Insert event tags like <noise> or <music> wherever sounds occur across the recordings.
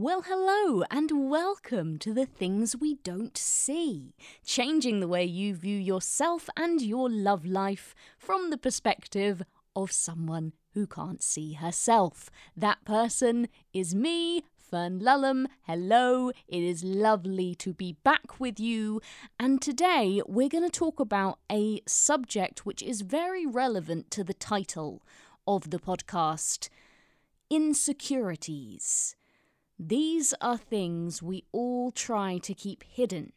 Well, hello, and welcome to the things we don't see, changing the way you view yourself and your love life from the perspective of someone who can't see herself. That person is me, Fern Lulham. Hello, it is lovely to be back with you. And today we're going to talk about a subject which is very relevant to the title of the podcast insecurities. These are things we all try to keep hidden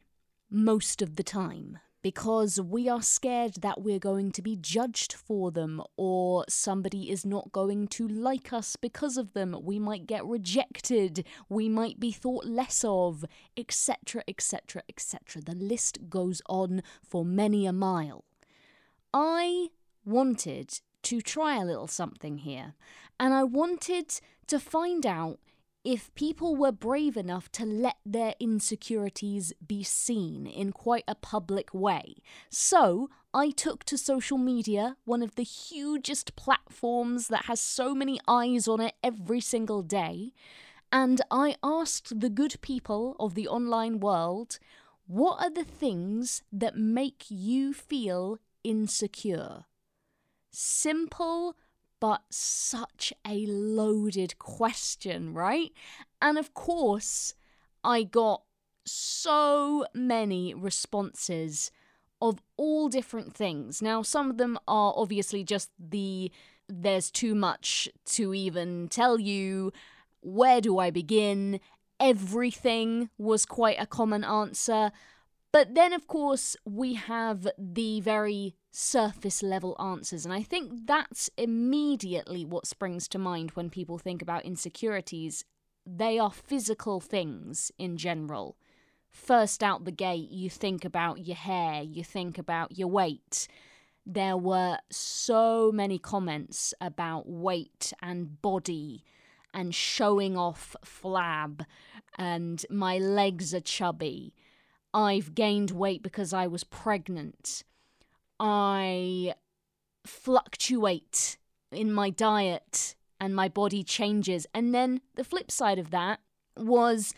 most of the time because we are scared that we're going to be judged for them or somebody is not going to like us because of them. We might get rejected, we might be thought less of, etc., etc., etc. The list goes on for many a mile. I wanted to try a little something here, and I wanted to find out if people were brave enough to let their insecurities be seen in quite a public way. So, I took to social media, one of the hugest platforms that has so many eyes on it every single day, and I asked the good people of the online world what are the things that make you feel insecure? Simple but such a loaded question, right? And of course, I got so many responses of all different things. Now, some of them are obviously just the there's too much to even tell you. Where do I begin? Everything was quite a common answer. But then, of course, we have the very surface level answers. And I think that's immediately what springs to mind when people think about insecurities. They are physical things in general. First out the gate, you think about your hair, you think about your weight. There were so many comments about weight and body and showing off flab and my legs are chubby I've gained weight because I was pregnant. I fluctuate in my diet and my body changes. And then the flip side of that was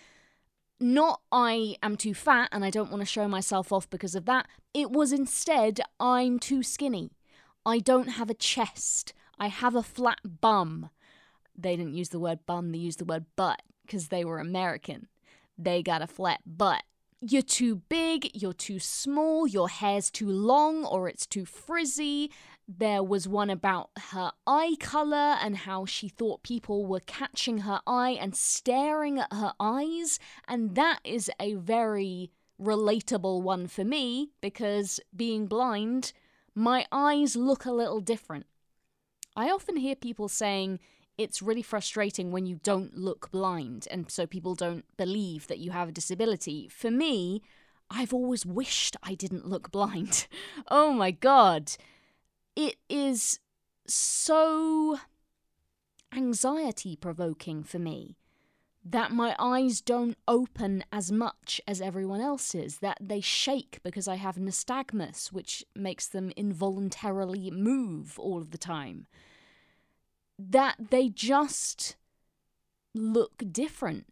not I am too fat and I don't want to show myself off because of that. It was instead I'm too skinny. I don't have a chest. I have a flat bum. They didn't use the word bum, they used the word butt because they were American. They got a flat butt you're too big, you're too small, your hair's too long or it's too frizzy. There was one about her eye colour and how she thought people were catching her eye and staring at her eyes. And that is a very relatable one for me because being blind, my eyes look a little different. I often hear people saying, it's really frustrating when you don't look blind and so people don't believe that you have a disability. For me, I've always wished I didn't look blind. <laughs> oh my god. It is so anxiety provoking for me that my eyes don't open as much as everyone else's, that they shake because I have nystagmus, which makes them involuntarily move all of the time that they just look different.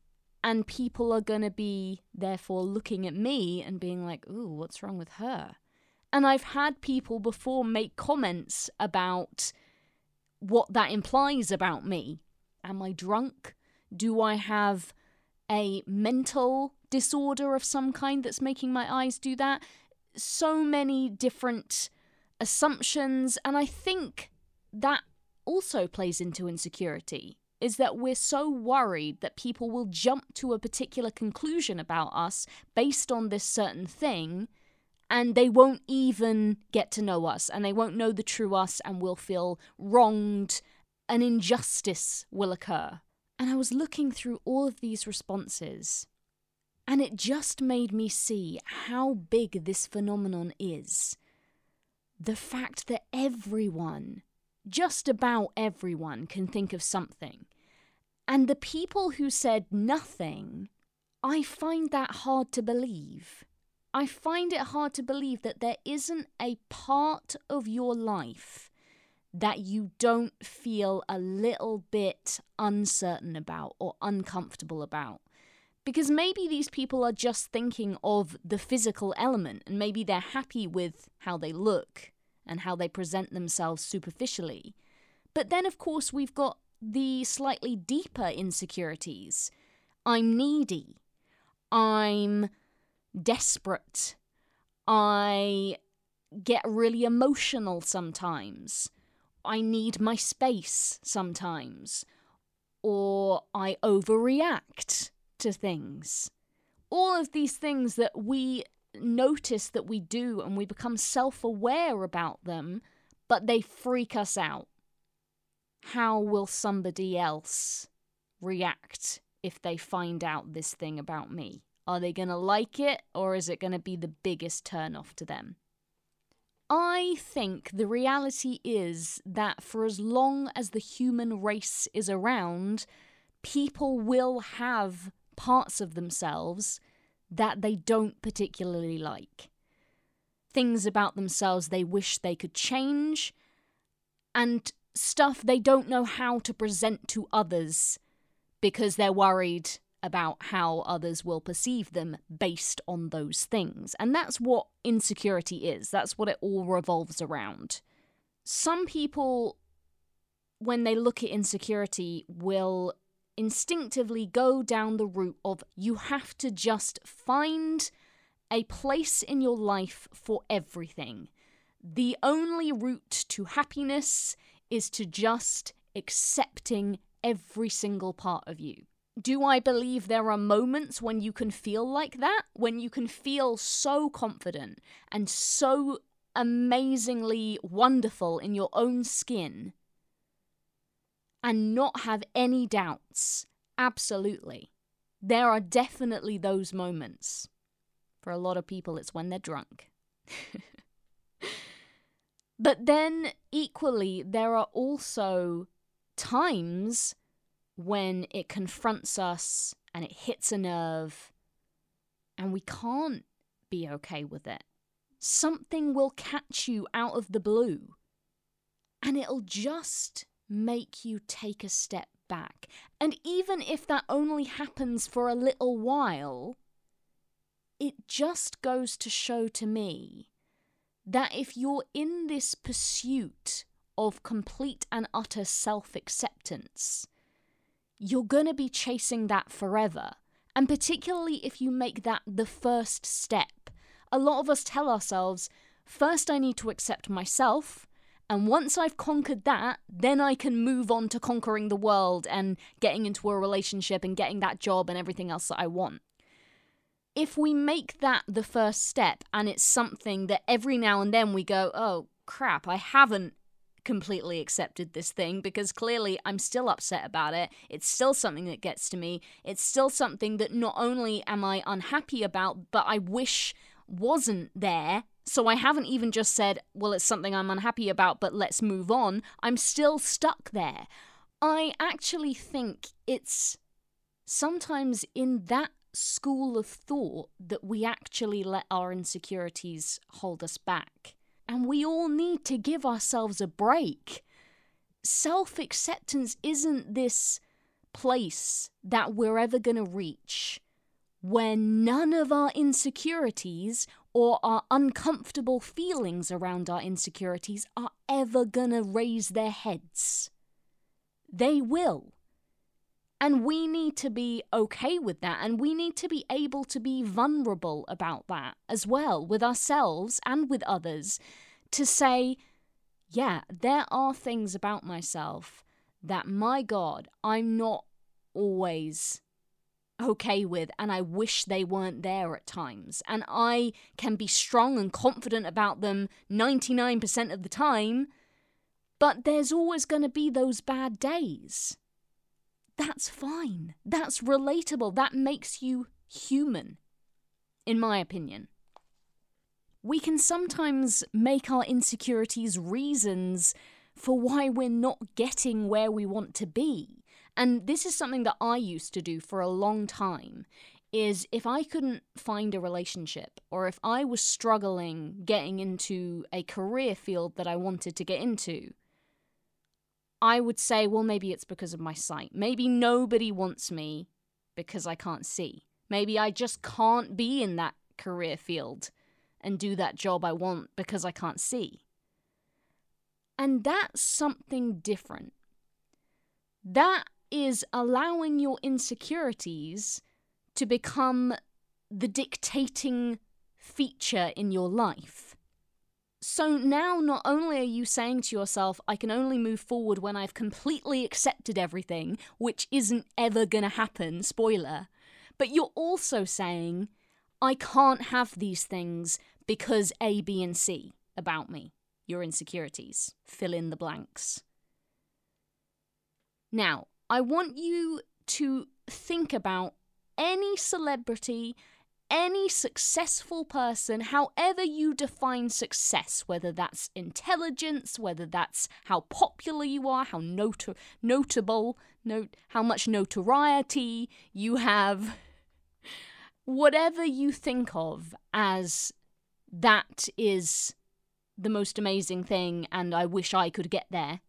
And people are going to be, therefore, looking at me and being like, ooh, what's wrong with her? And I've had people before make comments about what that implies about me. Am I drunk? Do I have a mental disorder of some kind that's making my eyes do that? So many different assumptions. And I think that also plays into insecurity is that we're so worried that people will jump to a particular conclusion about us based on this certain thing and they won't even get to know us and they won't know the true us and will feel wronged an injustice will occur. And i was looking through all of these responses and it just made me see how big this phenomenon is. The fact that everyone just about everyone can think of something. And the people who said nothing, I find that hard to believe. I find it hard to believe that there isn't a part of your life that you don't feel a little bit uncertain about or uncomfortable about. Because maybe these people are just thinking of the physical element and maybe they're happy with how they look and how they present themselves superficially. But then, of course, we've got the slightly deeper insecurities. I'm needy. I'm desperate. I get really emotional sometimes. I need my space sometimes. Or I overreact to things. All of these things that we notice that we do and we become self aware about them, but they freak us out. How will somebody else react if they find out this thing about me? Are they going to like it or is it going to be the biggest turn off to them? I think the reality is that for as long as the human race is around, people will have parts of themselves that they don't particularly like. Things about themselves they wish they could change, and stuff they don't know how to present to others because they're worried about how others will perceive them based on those things. And that's what insecurity is, that's what it all revolves around. Some people, when they look at insecurity, will instinctively go down the route of you have to just find a place in your life for everything. The only route to happiness is to just accepting every single part of you do I believe there are moments when you can feel like that? When you can feel so confident and so amazingly wonderful in your own skin and not have any doubts? Absolutely. There are definitely those moments. For a lot of people, it's when they're drunk. <laughs> but then, equally, there are also times when it confronts us and it hits a nerve and we can't be okay with it. Something will catch you out of the blue and it'll just make you take a step back. And even if that only happens for a little while, it just goes to show to me that if you're in this pursuit of complete and utter self acceptance, you're going to be chasing that forever. And particularly if you make that the first step. A lot of us tell ourselves, first I need to accept myself, and once I've conquered that, then I can move on to conquering the world and getting into a relationship and getting that job and everything else that I want. If we make that the first step and it's something that every now and then we go, oh crap, I haven't completely accepted this thing because clearly I'm still upset about it. It's still something that gets to me. It's still something that not only am I unhappy about, but I wish wasn't there. So I haven't even just said, well, it's something I'm unhappy about, but let's move on. I'm still stuck there. I actually think it's sometimes in that school of thought that we actually let our insecurities hold us back and we all need to give ourselves a break. Self acceptance isn't this place that we're ever going to reach where none of our insecurities or our uncomfortable feelings around our insecurities are ever to raise their heads. They will. And we need to be okay with that, and we need to be able to be vulnerable about that as well, with ourselves and with others, to say, yeah, there are things about myself that, my God, I'm not always okay with, and I wish they weren't there at times. And I can be strong and confident about them 99% of the time, but there's always going to be those bad days that's fine. That's relatable. That makes you human, in my opinion. We can sometimes make our insecurities reasons for why we're not getting where we want to be. And this is something that I used to do for a long time is if I couldn't find a relationship or if I was struggling getting into a career field that I wanted to get into, I would say, well, maybe it's because of my sight. Maybe nobody wants me because I can't see. Maybe I just can't be in that career field and do that job I want because I can't see. And that's something different. That is allowing your insecurities to become the dictating feature in your life. So now, not only are you saying to yourself, I can only move forward when I've completely accepted everything, which isn't ever gonna happen, spoiler, but you're also saying, I can't have these things because A, B, and C about me, your insecurities. Fill in the blanks. Now, I want you to think about any celebrity, any successful person, however you define success, whether that's intelligence, whether that's how popular you are, how not- notable, note how much notoriety you have, whatever you think of as that is the most amazing thing and I wish I could get there.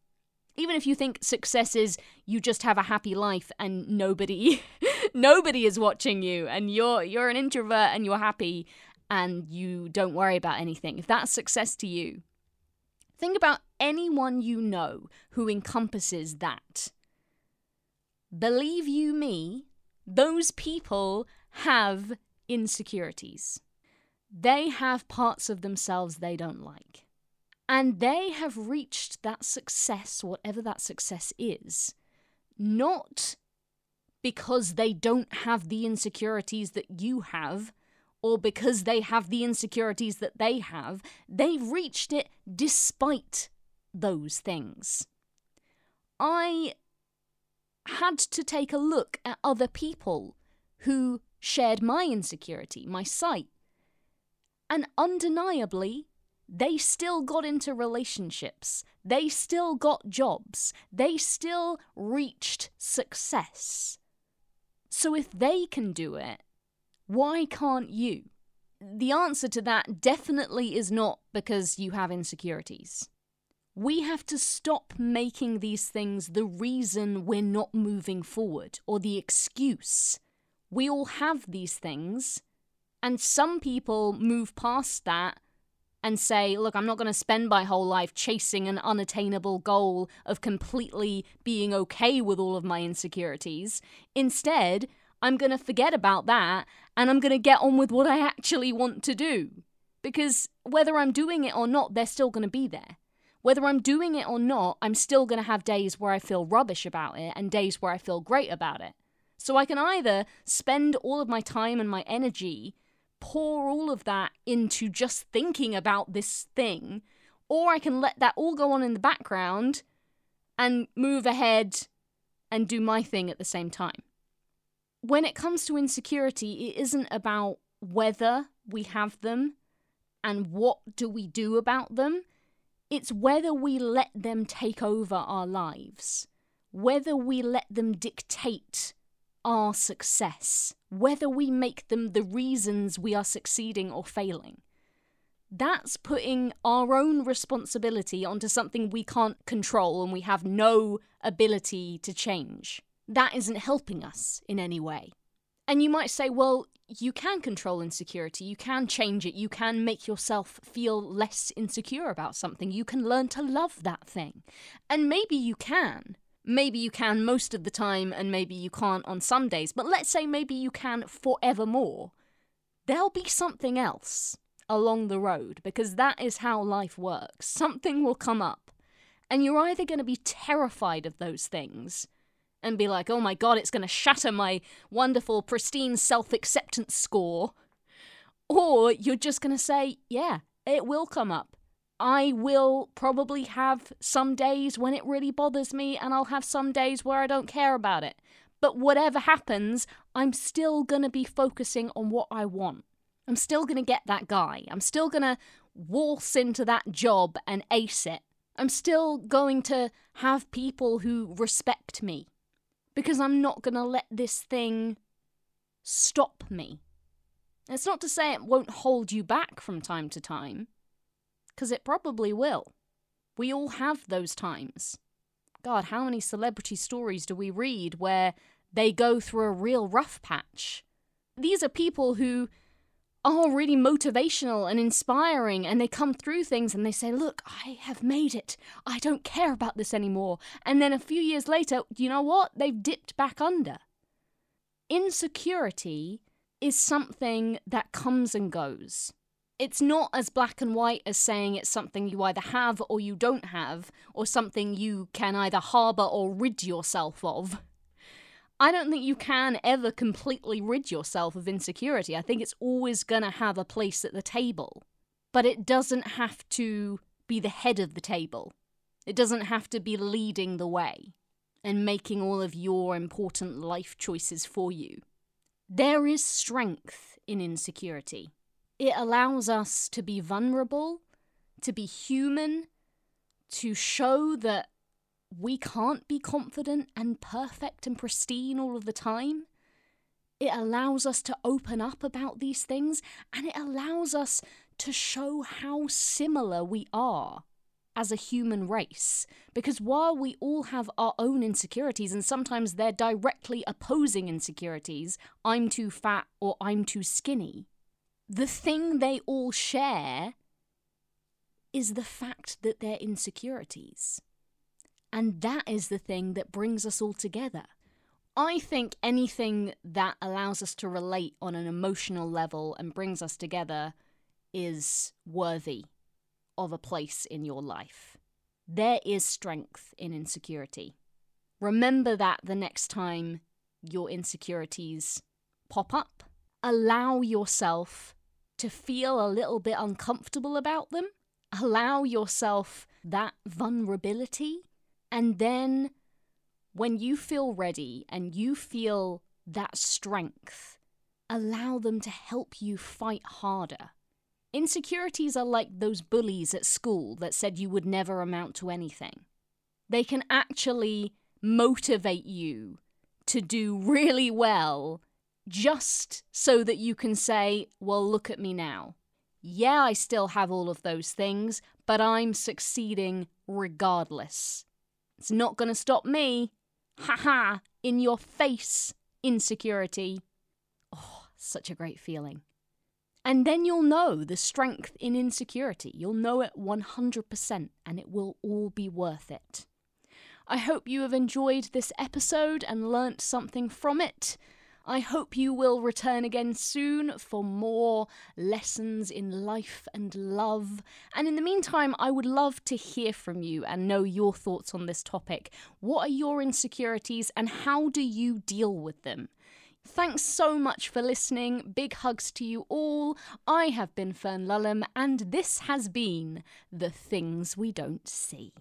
Even if you think success is you just have a happy life and nobody <laughs> nobody is watching you and you're you're an introvert and you're happy and you don't worry about anything. If that's success to you, think about anyone you know who encompasses that. Believe you me, those people have insecurities. They have parts of themselves they don't like. And they have reached that success, whatever that success is, not because they don't have the insecurities that you have, or because they have the insecurities that they have. They've reached it despite those things. I had to take a look at other people who shared my insecurity, my sight. And undeniably, they still got into relationships. They still got jobs. They still reached success. So if they can do it, why can't you? The answer to that definitely is not because you have insecurities. We have to stop making these things the reason we're not moving forward or the excuse. We all have these things, and some people move past that and say, look, I'm not going to spend my whole life chasing an unattainable goal of completely being okay with all of my insecurities. Instead, I'm going to forget about that and I'm going to get on with what I actually want to do. Because whether I'm doing it or not, they're still going to be there. Whether I'm doing it or not, I'm still going to have days where I feel rubbish about it and days where I feel great about it. So I can either spend all of my time and my energy pour all of that into just thinking about this thing, or I can let that all go on in the background and move ahead and do my thing at the same time. When it comes to insecurity, it isn't about whether we have them and what do we do about them. It's whether we let them take over our lives, whether we let them dictate our success, whether we make them the reasons we are succeeding or failing. That's putting our own responsibility onto something we can't control and we have no ability to change. That isn't helping us in any way. And you might say, well, you can control insecurity, you can change it, you can make yourself feel less insecure about something, you can learn to love that thing. And maybe you can maybe you can most of the time and maybe you can't on some days, but let's say maybe you can forevermore, there'll be something else along the road because that is how life works. Something will come up, and you're either going to be terrified of those things and be like, oh my god, it's going to shatter my wonderful, pristine self acceptance score, or you're just going to say, yeah, it will come up. I will probably have some days when it really bothers me, and I'll have some days where I don't care about it. But whatever happens, I'm still going to be focusing on what I want. I'm still going to get that guy. I'm still going to waltz into that job and ace it. I'm still going to have people who respect me because I'm not going to let this thing stop me. It's not to say it won't hold you back from time to time because it probably will. We all have those times. God, how many celebrity stories do we read where they go through a real rough patch? These are people who are really motivational and inspiring, and they come through things and they say, Look, I have made it. I don't care about this anymore. And then a few years later, you know what? They've dipped back under. Insecurity is something that comes and goes. It's not as black and white as saying it's something you either have or you don't have, or something you can either harbour or rid yourself of. I don't think you can ever completely rid yourself of insecurity. I think it's always going to have a place at the table. But it doesn't have to be the head of the table, it doesn't have to be leading the way and making all of your important life choices for you. There is strength in insecurity. It allows us to be vulnerable, to be human, to show that we can't be confident and perfect and pristine all of the time. It allows us to open up about these things and it allows us to show how similar we are as a human race. Because while we all have our own insecurities, and sometimes they're directly opposing insecurities I'm too fat or I'm too skinny the thing they all share is the fact that they're insecurities. And that is the thing that brings us all together. I think anything that allows us to relate on an emotional level and brings us together is worthy of a place in your life. There is strength in insecurity. Remember that the next time your insecurities pop up. Allow yourself to feel a little bit uncomfortable about them. Allow yourself that vulnerability. And then when you feel ready and you feel that strength, allow them to help you fight harder. Insecurities are like those bullies at school that said you would never amount to anything. They can actually motivate you to do really well just so that you can say, well, look at me now. Yeah, I still have all of those things, but I'm succeeding regardless. It's not going to stop me. Ha ha, in your face, insecurity. Oh, such a great feeling. And then you'll know the strength in insecurity. You'll know it 100%, and it will all be worth it. I hope you have enjoyed this episode and learnt something from it. I hope you will return again soon for more lessons in life and love. And in the meantime, I would love to hear from you and know your thoughts on this topic. What are your insecurities and how do you deal with them? Thanks so much for listening. Big hugs to you all. I have been Fern Lulham, and this has been The Things We Don't See.